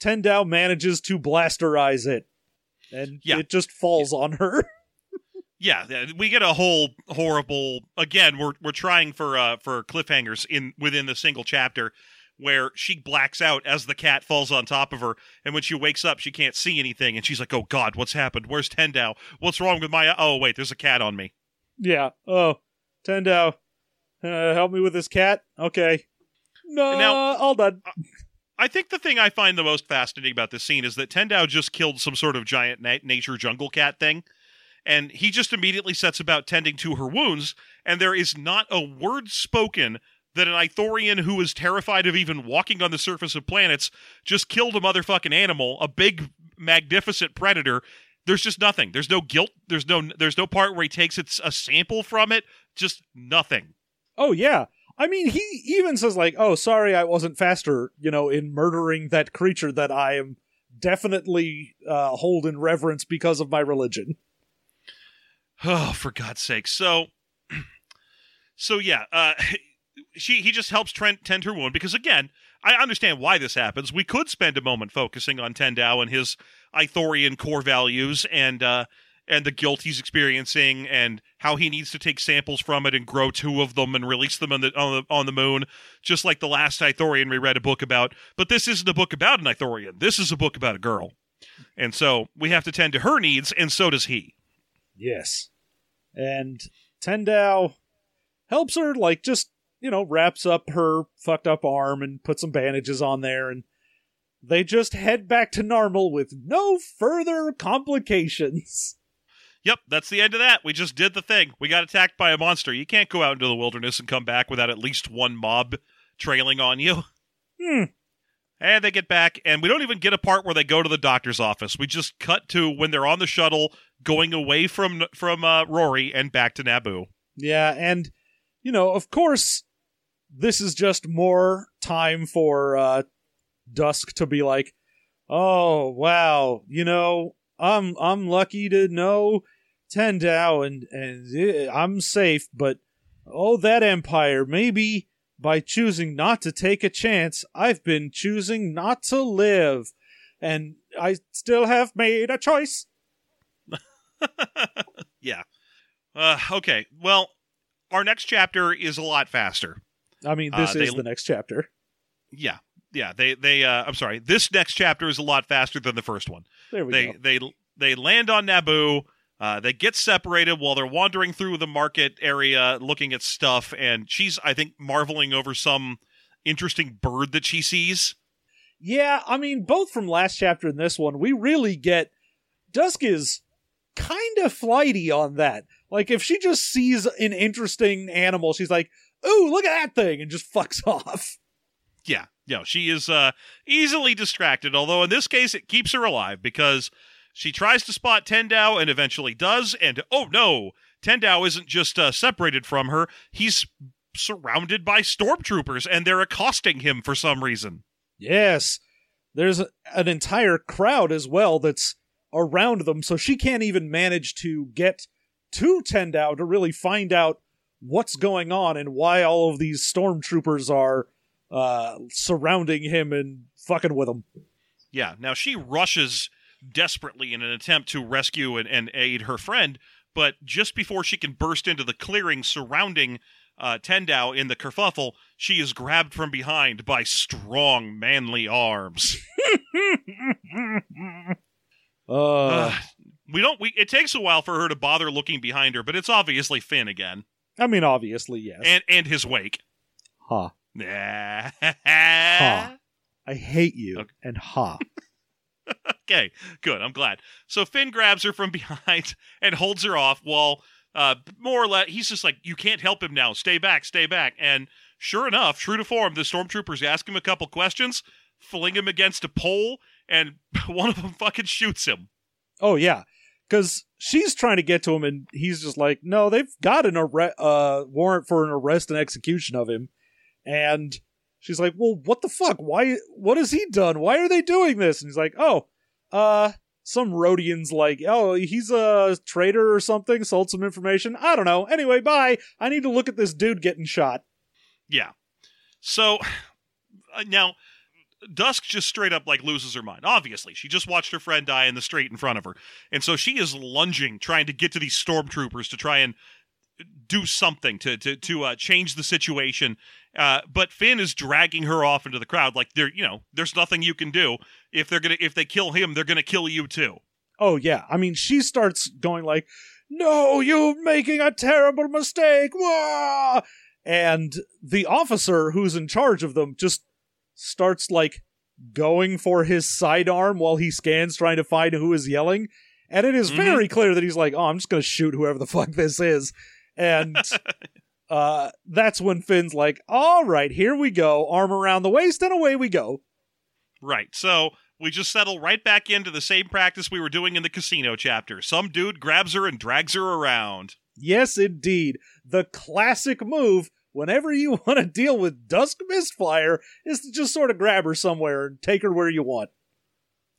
Tendau manages to blasterize it, and Yeah. it just falls on her. Yeah, we get a whole horrible. Again, we're we're trying for uh for cliffhangers in within the single chapter where she blacks out as the cat falls on top of her, and when she wakes up, she can't see anything, and she's like, "Oh God, what's happened? Where's Tendau? What's wrong with my? Oh wait, there's a cat on me." yeah. Oh, Tendau, uh, help me with this cat. Okay. No, Now- all done. I think the thing I find the most fascinating about this scene is that Tendau just killed some sort of giant na- nature jungle cat thing, and he just immediately sets about tending to her wounds, and there is not a word spoken that an Ithorian who is terrified of even walking on the surface of planets just killed a motherfucking animal, a big, magnificent predator. There's just nothing. There's no guilt. There's no. There's no part where he takes it's a sample from it. Just nothing. Oh yeah. I mean, he even says like, "Oh, sorry, I wasn't faster," you know, in murdering that creature that I am definitely uh, hold in reverence because of my religion. Oh, for God's sake! So, so yeah, uh, she he just helps Trent tend her wound because again, I understand why this happens. We could spend a moment focusing on Tendau and his Ithorian core values and uh, and the guilt he's experiencing and how he needs to take samples from it and grow two of them and release them on the on the, on the moon, just like the last Ithorian we read a book about. But this isn't a book about an Ithorian. This is a book about a girl, and so we have to tend to her needs, and so does he. Yes. And Tendau helps her, like, just, you know, wraps up her fucked up arm and puts some bandages on there, and they just head back to Narmle with no further complications. Yep, that's the end of that. We just did the thing. We got attacked by a monster. You can't go out into the wilderness and come back without at least one mob trailing on you. Hmm. And they get back, and we don't even get a part where they go to the doctor's office. We just cut to when they're on the shuttle going away from from uh, Rori and back to Naboo. Yeah, and, you know, of course, this is just more time for uh, Dusque to be like, oh, wow, you know, I'm I'm lucky to know Tendau and and uh, I'm safe, but oh that empire maybe by choosing not to take a chance, I've been choosing not to live, and I still have made a choice. yeah. Uh, okay. Well, our next chapter is a lot faster. I mean, this Uh, is they- the next chapter. Yeah. Yeah. They they. Uh, I'm sorry. This next chapter is a lot faster than the first one. There we they go. they they land on Naboo. Uh, they get separated while they're wandering through the market area, looking at stuff, and she's, I think, marveling over some interesting bird that she sees. Yeah, I mean, both from last chapter and this one, we really get Dusque is kind of flighty on that. Like, if she just sees an interesting animal, she's like, "Ooh, look at that thing," and just fucks off. Yeah, know, she is uh, easily distracted. Although in this case, it keeps her alive because she tries to spot Tendau and eventually does. And oh no, Tendau isn't just uh, separated from her; he's surrounded by stormtroopers, and they're accosting him for some reason. Yes, there's a, an entire crowd as well that's around them, so she can't even manage to get to Tendau to really find out what's going on and why all of these stormtroopers are uh, surrounding him and fucking with him. Yeah. Now she rushes desperately in an attempt to rescue and, and aid her friend, but just before she can burst into the clearing surrounding uh, Tendau in the kerfuffle, she is grabbed from behind by strong, manly arms. uh, Ugh. we don't. We it takes a while for her to bother looking behind her, but it's obviously Finn again, I mean, obviously, yes. and and his wake. ha. Nah. I hate you. Okay. And ha. Okay, good. I'm glad. So Finn grabs her from behind and holds her off while, uh, more or less, he's just like, "You can't help him now. Stay back, stay back." And sure enough, true to form, the stormtroopers ask him a couple questions, fling him against a pole, and one of them fucking shoots him. Oh yeah, because she's trying to get to him, and he's just like, "No, they've got an arre- uh, warrant for an arrest and execution of him." And she's like, "Well, what the fuck? Why? What has he done? Why are they doing this?" And he's like, "Oh, uh." Some Rodians like, oh, he's a traitor or something, sold some information. I don't know. Anyway, bye. I need to look at this dude getting shot. Yeah. So uh, now, Dusque just straight up like loses her mind. Obviously, she just watched her friend die in the street in front of her, and so she is lunging, trying to get to these stormtroopers to try and do something to to to uh, change the situation. Uh, but Finn is dragging her off into the crowd, like there, you know, there's nothing you can do. If they're gonna, if they kill him, they're gonna kill you too. Oh yeah, I mean she starts going like, "No, you're making a terrible mistake!" Wah! And the officer who's in charge of them just starts like going for his sidearm while he scans, trying to find who is yelling. And it is Mhm. very clear that he's like, "Oh, I'm just gonna shoot whoever the fuck this is," and. Uh, that's when Finn's like, "All right, here we go, arm around the waist, and away we go." Right. So we just settle right back into the same practice we were doing in the casino chapter. Some dude grabs her and drags her around. Yes, indeed. The classic move whenever you want to deal with Dusque Mistflier is to just sort of grab her somewhere and take her where you want.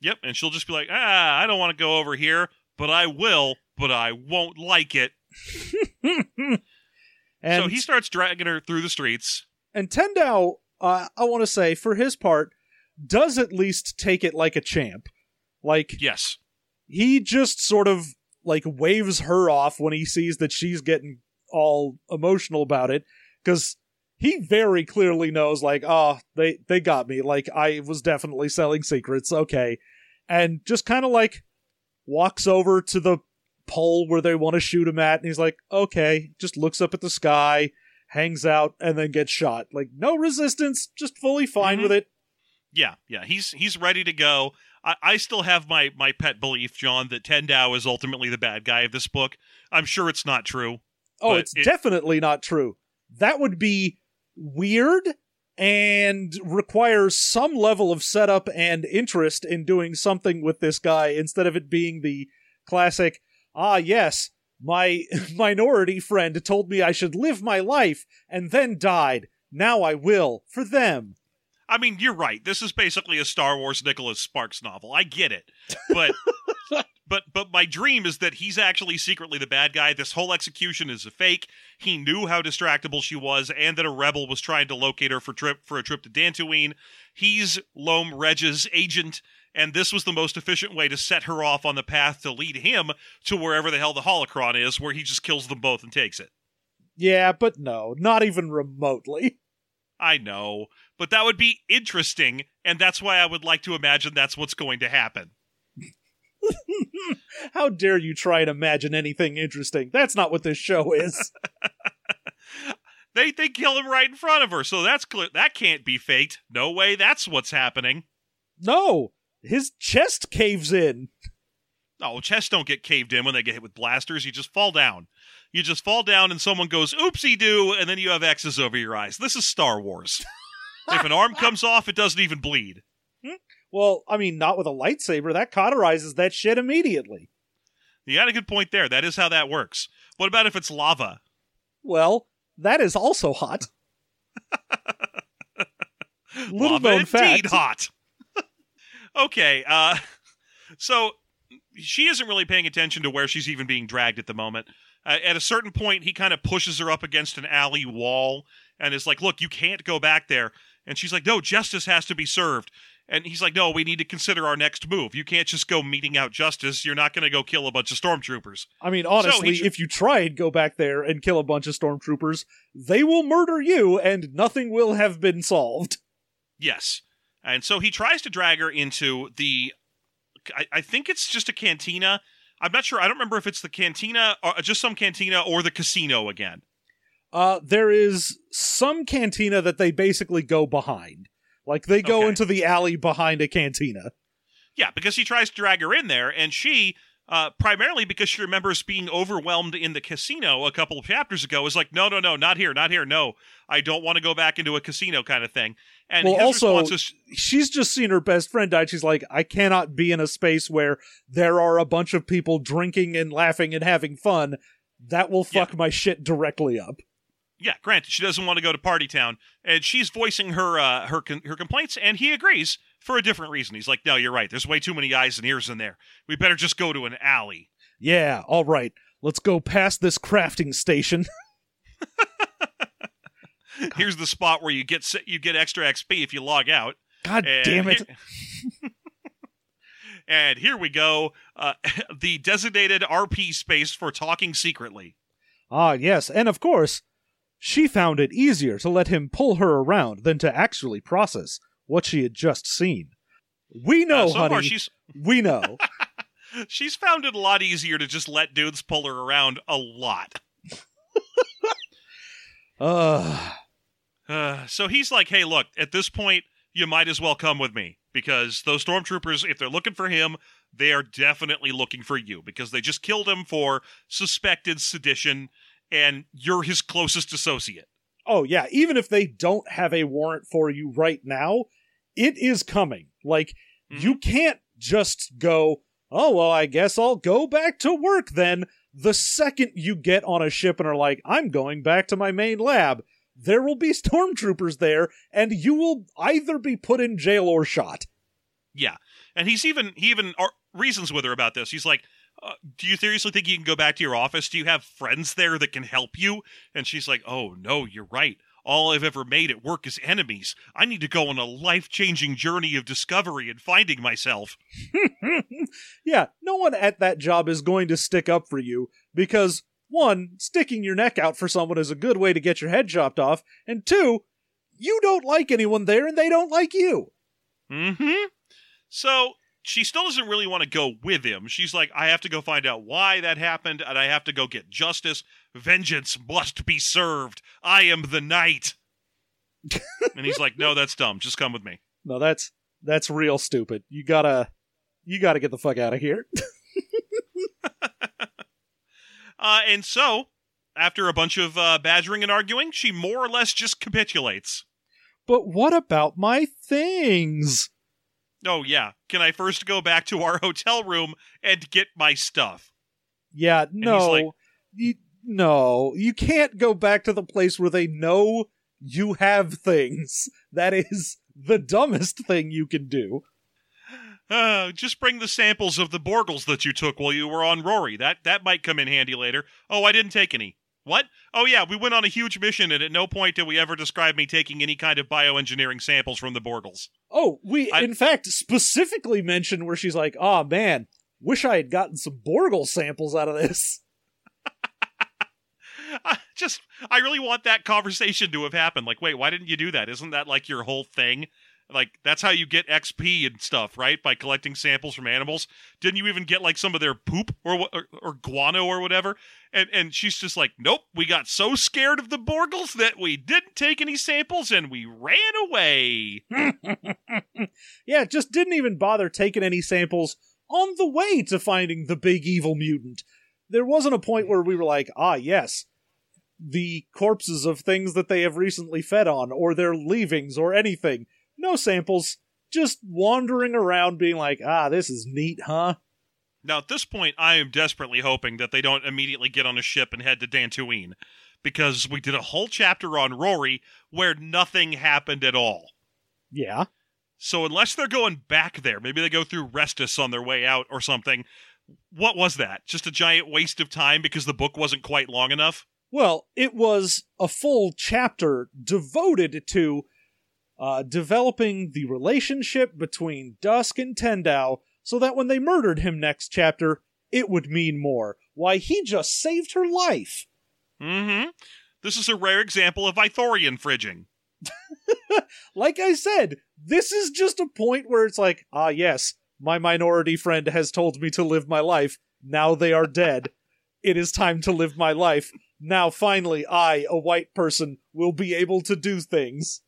Yep, and she'll just be like, "Ah, I don't want to go over here, but I will but I won't like it. and so he starts dragging her through the streets. and Tendau, uh, I want to say for his part, does at least take it like a champ. Like Yes. he just sort of like waves her off when he sees that she's getting all emotional about it because he very clearly knows like oh they they got me like i was definitely selling secrets okay and just kind of like walks over to the pole where they want to shoot him at and he's like okay just looks up at the sky hangs out and then gets shot like no resistance just fully fine Mhm. with it Yeah, yeah. He's he's ready to go. I, I still have my my pet belief, John, that Tendau is ultimately the bad guy of this book. I'm sure it's not true. Oh, it's it- definitely not true. That would be weird and requires some level of setup and interest in doing something with this guy instead of it being the classic, ah, yes, my minority friend told me I should live my life and then died. Now I will, for them. I mean, you're right. This is basically a Star Wars Nicholas Sparks novel. I get it, but but but my dream is that he's actually secretly the bad guy. This whole execution is a fake. He knew how distractible she was, and that a rebel was trying to locate her for trip for a trip to Dantooine. He's Loam Reg's agent, and this was the most efficient way to set her off on the path to lead him to wherever the hell the holocron is, where he just kills them both and takes it. Yeah, but no, not even remotely. I know, but that would be interesting, and that's why I would like to imagine that's what's going to happen. How dare you try and imagine anything interesting? That's not what this show is. They they kill him right in front of her, so that's clear. That can't be faked. No way. That's what's happening. no, his chest caves in. Oh, chests don't get caved in when they get hit with blasters. You just fall down. You just fall down, and someone goes oopsie doo, and then you have X's over your eyes. This is Star Wars. if an arm comes off, it doesn't even bleed. Hmm? Well, I mean, not with a lightsaber. That cauterizes that shit immediately. You got a good point there. That is how that works. What about if it's lava? Well, that is also hot. Little lava known indeed fact. hot. Okay, uh, so she isn't really paying attention to where she's even being dragged at the moment. Uh, at a certain point, he kind of pushes her up against an alley wall and is like, "Look, you can't go back there." And she's like, "No, justice has to be served." And he's like, "No, we need to consider our next move. You can't just go meeting out justice. You're not going to go kill a bunch of stormtroopers." I mean, honestly, he- if you try and go back there and kill a bunch of stormtroopers, they will murder you and nothing will have been solved. Yes. And so he tries to drag her into the. I, I think it's just a cantina. I'm not sure. I don't remember if it's the cantina or just some cantina or the casino again. Uh, there is some cantina that they basically go behind. Like, they go Okay. into the alley behind a cantina. Yeah, because he tries to drag her in there, and she, uh, primarily because she remembers being overwhelmed in the casino a couple of chapters ago, is like, no, no, no, not here, not here, no, I don't want to go back into a casino kind of thing. And Well, also- is, she's just seen her best friend die. She's like, I cannot be in a space where there are a bunch of people drinking and laughing and having fun. That will fuck my shit directly up. yeah, granted, she doesn't want to go to Party Town, and she's voicing her uh, her her complaints, and he agrees for a different reason. He's like, no, you're right. There's way too many eyes and ears in there. We better just go to an alley. Yeah, all right. Let's go past this crafting station. Here's the spot where you get you get extra XP if you log out. God And damn it. here- and here we go. Uh, the designated RP space for talking secretly. Ah, yes, and of course, she found it easier to let him pull her around than to actually process what she had just seen. We know, Uh, so honey. far, she's We know. she's found it a lot easier to just let dudes pull her around a lot. uh, Uh, so he's like, "Hey, look, at this point, you might as well come with me because those stormtroopers, if they're looking for him, they are definitely looking for you because they just killed him for suspected sedition, and you're his closest associate." oh, yeah, even if they don't have a warrant for you right now, it is coming. Like, Mhm. you can't just go, oh, well, I guess I'll go back to work then. The second you get on a ship and are like, I'm going back to my main lab, there will be stormtroopers there, and you will either be put in jail or shot. Yeah, and he's even he even reasons with her about this. He's like, uh, do you seriously think you can go back to your office? Do you have friends there that can help you? And she's like, oh, no, you're right. All I've ever made at work is enemies. I need to go on a life changing journey of discovery and finding myself. yeah, no one at that job is going to stick up for you because, one, sticking your neck out for someone is a good way to get your head chopped off, and two, you don't like anyone there and they don't like you. Mm hmm. So she still doesn't really want to go with him. She's like, I have to go find out why that happened, and I have to go get justice. Vengeance must be served. I am the knight. and he's like, No, that's dumb. Just come with me. No, that's that's real stupid. You gotta you gotta get the fuck out of here. uh, and so, after a bunch of uh, badgering and arguing, she more or less just capitulates. But what about my things? Oh, yeah. Can I first go back to our hotel room and get my stuff? Yeah, no. like- you, no, you can't go back to the place where they know you have things. That is the dumbest thing you can do. Uh, just bring the samples of the Borgles that you took while you were on Rori. That that might come in handy later. Oh, I didn't take any. What? Oh yeah, we went on a huge mission, and at no point did we ever describe me taking any kind of bioengineering samples from the Borgles. Oh, we I- in fact specifically mentioned where she's like, "Oh man, wish I had gotten some Borgle samples out of this." I just, I really want that conversation to have happened. Like, wait, why didn't you do that? Isn't that like your whole thing? Like, that's how you get XP and stuff, right? By collecting samples from animals. Didn't you even get like some of their poop or or, or guano or whatever? And and she's just like, nope, we got so scared of the Borgles that we didn't take any samples and we ran away. yeah, just didn't even bother taking any samples on the way to finding the big evil mutant. There wasn't a point where we were like, "Ah, yes, the corpses of things that they have recently fed on or their leavings or anything." No samples, just wandering around being like, "Ah, this is neat, huh?" Now, at this point, I am desperately hoping that they don't immediately get on a ship and head to Dantooine, because we did a whole chapter on Rori where nothing happened at all. Yeah. So, unless they're going back there, maybe they go through Restuss on their way out or something. What was that? Just a giant waste of time because the book wasn't quite long enough? Well, it was a full chapter devoted to uh, developing the relationship between Dusque and Tendau so that when they murdered him next chapter, it would mean more. Why, he just saved her life. Mm hmm. This is a rare example of Ithorian fridging. Like I said, this is just a point where it's like, ah, yes, my minority friend has told me to live my life. Now they are dead. it is time to live my life. Now, finally, I, a white person, will be able to do things.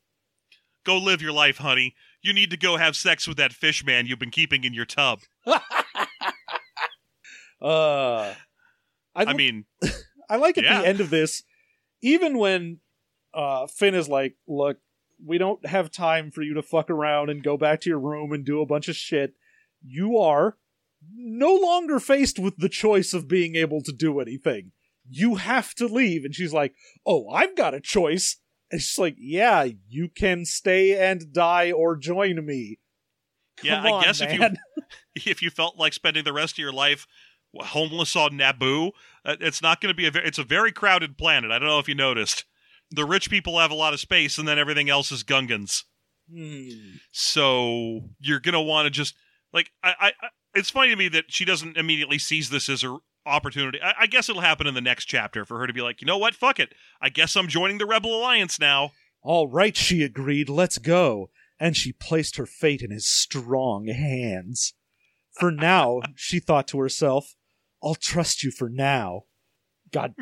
Go live your life, honey. You need to go have sex with that fish man you've been keeping in your tub. Uh, I, I mean, I like at yeah. the end of this, even when uh, Finn is like, "Look, we don't have time for you to fuck around and go back to your room and do a bunch of shit. You are no longer faced with the choice of being able to do anything. You have to leave." And she's like, "Oh, I've got a choice." And she's like, "Yeah, you can stay and die or join me." Yeah, Come I on, guess if you- if you felt like spending the rest of your life homeless on Naboo, uh, it's not going to be a. Ve- it's a very crowded planet. I don't know if you noticed. The rich people have a lot of space, and then everything else is Gungans. Hmm. So you're going to want to just like I, I. I- It's funny to me that she doesn't immediately seize this as a opportunity. I, I guess it'll happen in the next chapter for her to be like, you know what, fuck it. I guess I'm joining the Rebel Alliance now. All right, she agreed. Let's go. And she placed her fate in his strong hands. For now, she thought to herself, I'll trust you for now. God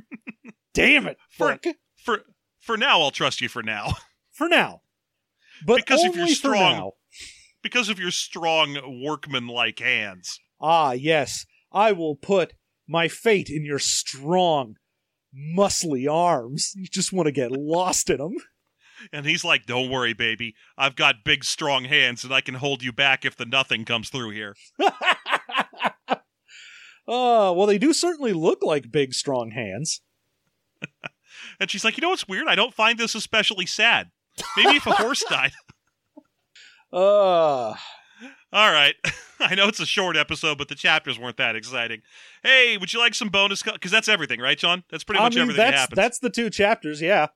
damn it, For- For for now, I'll trust you for now For now. But Because if only you're for strong. because of your strong workman-like hands. Ah, yes, I will put my fate in your strong, muscly arms. You just want to get lost in them. And he's like, "Don't worry, baby. I've got big, strong hands, and I can hold you back if the nothing comes through here." Oh, well, they do certainly look like big, strong hands. And she's like, "You know what's weird? I don't find this especially sad. Maybe if a horse died." Uh, All right. I know it's a short episode, but the chapters weren't that exciting. Hey, would you like some bonus? Because that's everything, right, John? That's pretty I much mean, everything that that's happens. that's the two chapters. Yeah.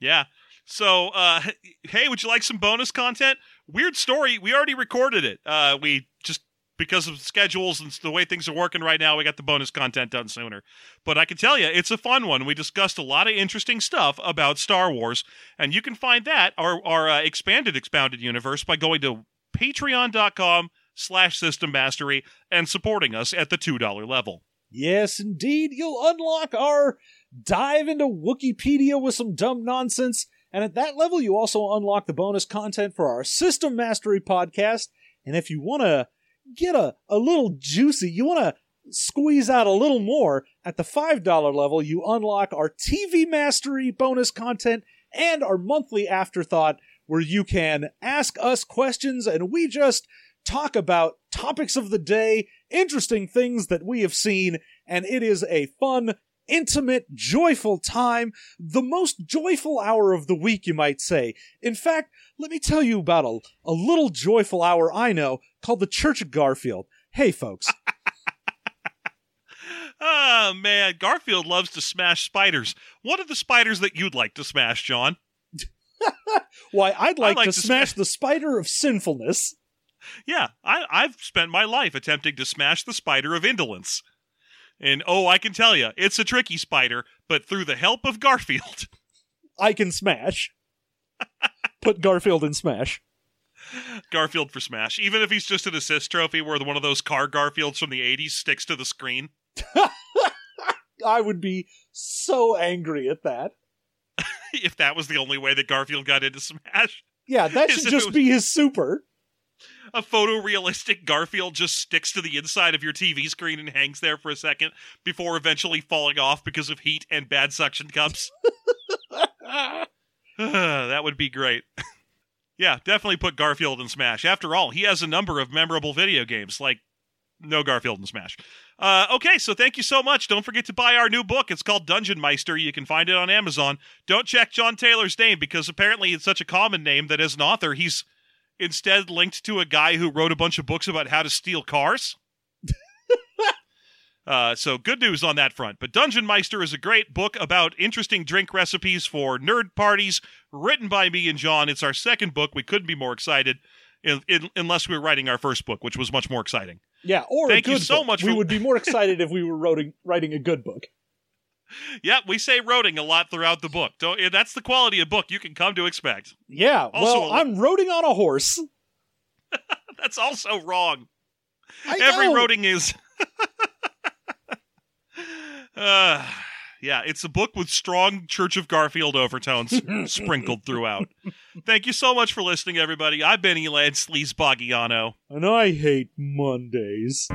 Yeah. So, uh, hey, would you like some bonus content? Weird story. We already recorded it. Uh, we just because of schedules and the way things are working right now, we got the bonus content done sooner. But I can tell you, it's a fun one. We discussed a lot of interesting stuff about Star Wars, and you can find that our our uh, expanded expounded universe by going to patreon.com slash system mastery and supporting us at the $2 level. Yes, indeed. You'll unlock our dive into Wikipedia with some dumb nonsense. And at that level, you also unlock the bonus content for our System Mastery podcast. And if you want to get a, a little juicy, you want to squeeze out a little more, at the $5 level, you unlock our TV Mastery bonus content and our monthly afterthought where you can ask us questions and we just talk about topics of the day, interesting things that we have seen, and it is a fun, intimate, joyful time. The most joyful hour of the week, you might say. In fact, let me tell you about a, a little joyful hour I know called the Church of Garfield. Hey, folks. Oh, man. Garfield loves to smash spiders. What are the spiders that you'd like to smash, John? Why, I'd like, like to, to smash the spider of sinfulness. Yeah, I, I've spent my life attempting to smash the spider of indolence. And oh, I can tell you, it's a tricky spider, but through the help of Garfield, I can smash. Put Garfield in smash. Garfield for smash, even if he's just an assist trophy where one of those car Garfields from the 80s sticks to the screen. I would be so angry at that. if that was the only way that Garfield got into Smash. Yeah, that should just be his super. A photorealistic Garfield just sticks to the inside of your TV screen and hangs there for a second before eventually falling off because of heat and bad suction cups. that would be great. yeah, definitely put Garfield in Smash. After all, he has a number of memorable video games, like no Garfield in Smash. Uh, okay, so thank you so much. Don't forget to buy our new book. It's called Dungeon Meister. You can find it on Amazon. Don't check John Taylor's name because apparently it's such a common name that as an author, he's instead linked to a guy who wrote a bunch of books about how to steal cars. Uh, so good news on that front. But Dungeon Meister is a great book about interesting drink recipes for nerd parties, written by me and John. It's our second book. We couldn't be more excited, in, in, unless we were writing our first book, which was much more exciting. Yeah, or Thank you so book. much We for- would be more excited if we were writing, writing a good book. Yeah, we say roading a lot throughout the book. Don't, that's the quality of book you can come to expect. Yeah, Also well, I'm roading on a horse. That's also wrong. I Every know. roading is. uh, yeah, it's a book with strong Church of Garfield overtones sprinkled throughout. Thank you so much for listening, everybody. I've been Elad Sleazebagiano. And I hate Mondays.